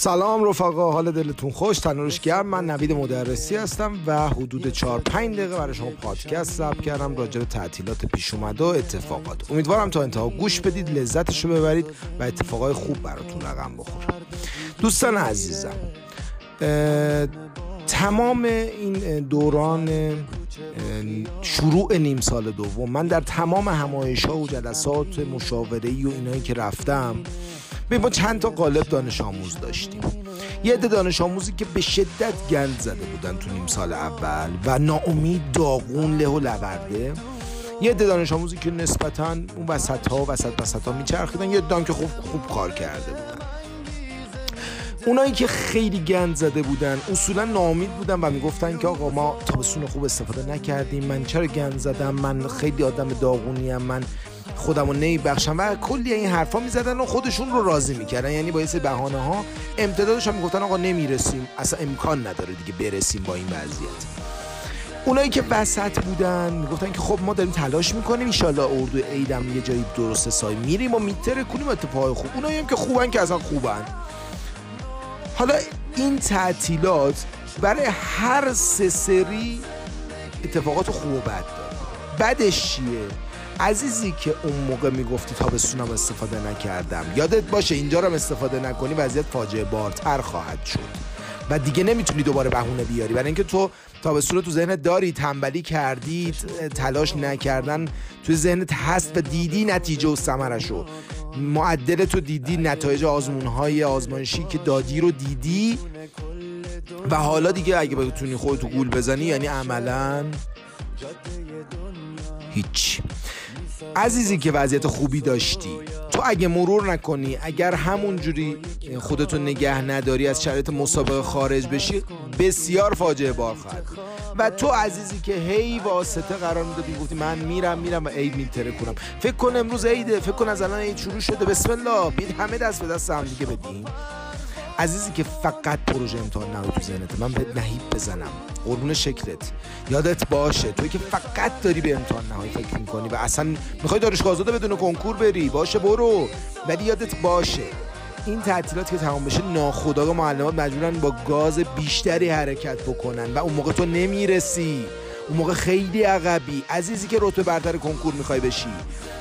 سلام رفقا حال دلتون خوش؟ تنورش گرم. من نوید مدرسی هستم و حدود 4 5 دقیقه برای شما پادکست ضبط کردم راجع به تعطیلات پیش اومده و اتفاقات. امیدوارم تا انتها گوش بدید لذتش رو ببرید و اتفاقای خوب براتون رقم بخوره. دوستان عزیزم تمام این دوران شروع نیم سال دوم من در تمام همایش ها و جلسات مشاوره ای و اینایی که رفتم به ما چند تا قالب دانش آموز داشتیم. یه عده دانش آموزی که به شدت گند زده بودن تو نیم سال اول و ناامید داغون له و لغرده. یه عده دانش آموزی که نسبتا اون وسط ها وسط وسط ها میچرخیدن یه دان که خوب خوب کار کرده بودن. اونایی که خیلی گند زده بودن اصولا ناامید بودن و می‌گفتن که آقا ما تابستون خوب استفاده نکردیم. من چرا گند زدم؟ من خیلی آدم داغونیم. من خودمو بخشم و کلی این حرفا می‌زدن و خودشون رو راضی می‌کردن. یعنی با یه بهانه ها امتدادش هم می‌گفتن آقا نمی‌رسیم. اصلا امکان نداره دیگه برسیم با این وضعیت. اونایی که وسط بودن می‌گفتن که خب ما داریم تلاش می‌کنیم ان اردو عیدم یه جایی درست سای میریم و میتره کنیم اتفاق خوب. اونایی هم که خوبن که اصلا خوبن. حالا این تعطیلات برای هر سه سری اتفاقات خوب و بد داره. بدش چیه؟ عزیزی که اون موقع می‌گفتی تابستونم استفاده نکردم. یادت باشه اینجا رو استفاده نکنی وضعیت فاجعه بارتر خواهد شد. و دیگه نمی‌تونی دوباره بهونه بیاری. برای اینکه تو تابستون رو تو ذهنت داری تنبلی کردی تلاش نکردن تو ذهنت هست و دیدی نتیجه و ثمرشو. معدل تو دیدی نتایج آزمون های آزمایشی که دادی رو دیدی. و حالا دیگه اگه بتونی خودتو گول بزنی یعنی عملا هیچ. عزیزی که وضعیت خوبی داشتی. تو اگه مرور نکنی اگر همونجوری خودتو نگه نداری از شرایط مسابقه خارج بشی بسیار فاجعه بار خواهد و تو عزیزی که هی واسطه قرار می‌دادی گفتی من میرم میرم و عید میتره کنم. فکر کن امروز عیده فکر کن از الان عید شروع شده. بسم الله بید همه دست به دست هم دیگه بدیم عزیزی که فقط پروژه امتحان نهایی تو ذهنت من به نهیب بزنم. قربون شکلت. یادت باشه توی که فقط داری به امتحان نهایی فکر می‌کنی و اصلا می‌خوای دانشگاه آزاده بدون کنکور بری. باشه برو. ولی یادت باشه این تعطیلات که تمام بشه ناخداگاه معلمات مجبورن با گاز بیشتری حرکت بکنن و اون موقع تو نمی‌رسی. اون موقع خیلی عقبی. عزیزی که رتبه برتر کنکور می‌خوای بشی.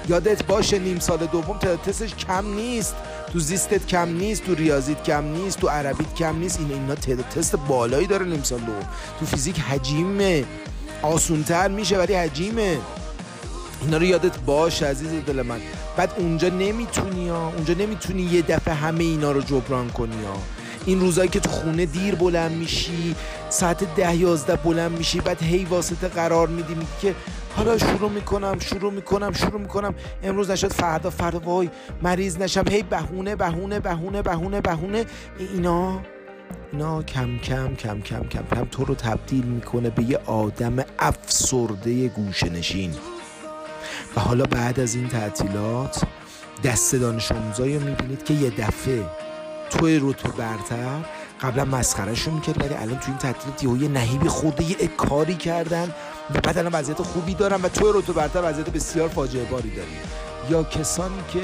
یادت باشه نیم سال دوم تستش کم نیست. تو زیستت کم نیست تو ریاضیت کم نیست تو عربیت کم نیست. این اینا تست بالایی داره نیم دوم. تو فیزیک حجیمه. آسونتر میشه ولی حجیمه. اینا رو یادت باش عزیز دل من. بعد اونجا نمی‌تونی ها اونجا نمی‌تونی یه دفعه همه اینا رو جبران کنی ها. این روزایی که تو خونه دیر بلند میشی ساعت ده یازده بلند میشی بعد هی واسطه قرار میدی که حالا شروع می‌کنم شروع می‌کنم شروع می‌کنم. امروز نشد فردا فردا وای مریض نشم. هی بهونه بهونه بهونه بهونه بهونه. اینا اینا کم کم کم کم کم کم تو رو تبدیل می‌کنه به یه آدم افسرده گوشه نشین و حالا بعد از این تعطیلات دست دانش آموزایی رو می‌بینید که یه دفعه توی رتبه برتر قبلا مسخرهشون می‌کرد ولی الان تو این تعطیلات یه نهیبی خورده یه کاری کردن. و بعد الان وضعیت خوبی دارن و توی رتبه برتر وضعیت بسیار فاجعه باری داریم یا کسانی که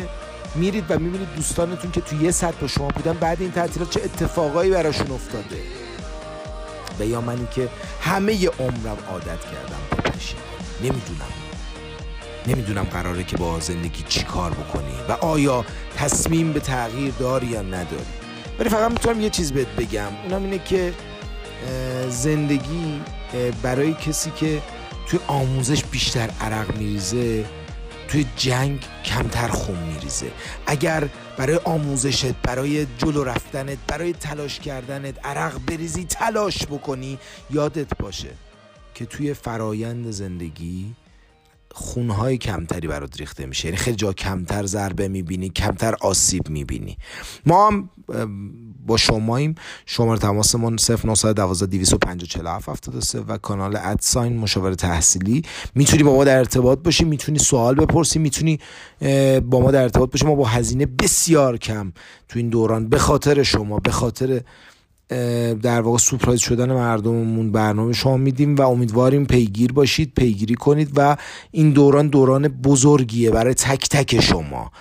میرید و می‌بینید دوستانتون که توی یه سطح با شما بودن بعد این تعطیلات چه اتفاقایی براشون افتاده؟ و یا منی که همه عمرم عادت کردم بپشیم نمی‌دونم. نمی‌دونم قراره که با زندگی چی کار بکنی و آیا تصمیم به تغییر داری یا نداری. ولی فقط می‌تونم یه چیز بهت بگم. اونم اینه که زندگی برای کسی که توی آموزش بیشتر عرق میریزه توی جنگ کمتر خون میریزه. اگر برای آموزشت برای جلو رفتنت برای تلاش کردنت عرق بریزی تلاش بکنی یادت باشه که توی فرایند زندگی خونهای کمتری برات ریخته میشه. یعنی خیلی جا کمتر ضربه می‌بینی کمتر آسیب می‌بینی. ما هم با شماییم. شماره تماسمون 0912 250 و کانال ادساین مشاور تحصیلی. می‌تونی با ما در ارتباط باشی. می‌تونی سوال بپرسی. می‌تونی با ما در ارتباط باشی. ما با هزینه بسیار کم تو این دوران. به خاطر شما به خاطر در واقع سپرایز شدن مردممون برنامه شما میدیم و امیدواریم پیگیر باشید پیگیری کنید و این دوران دوران بزرگیه برای تک تک شما.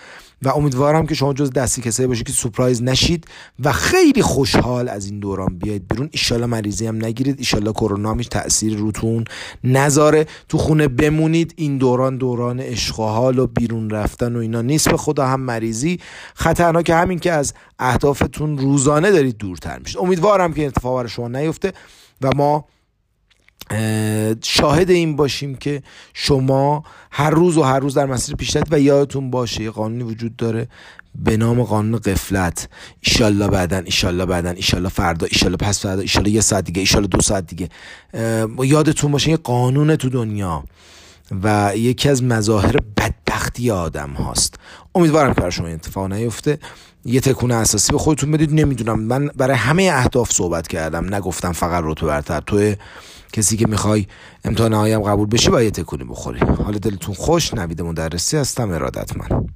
و امیدوارم که شما جز دستی کسایی باشید که سورپرایز نشید و خیلی خوشحال از این دوران بیاید بیرون. ایشالله مریضی هم نگیرید. ایشالله کرونا میش تاثیر روتون نذاره. تو خونه بمونید. این دوران دوران عشق و بیرون رفتن و اینا نیست. به خدا هم مریضی. خطرناک همین که از اهدافتون روزانه دارید دورتر میشید. امیدوارم که اتفاق برای شما نیفته و ما شاهد این باشیم که شما هر روز و هر روز در مسیر پیشرفت و یادتون باشه یه قانونی وجود داره به نام قانون قفلت ایشالله بعدن ایشالله بعدن ایشالله فردا ایشالله پس فردا ایشالله یه ساعت دیگه ایشالله دو ساعت دیگه. یادتون باشه یه قانون تو دنیا و یکی از مظاهر بدبختی آدم هاست. امیدوارم که برای شما اتفاق نیفته. یه تکون اساسی به خودتون بدید نمی‌دونم. من برای همه اهداف صحبت کردم. نگفتم فقط رتبه برتر. تو کسی که می‌خوای امتحان هم قبول بشی باید تکونی بخوری. حال دلتون خوش نوید مدرسی هستم. ارادت من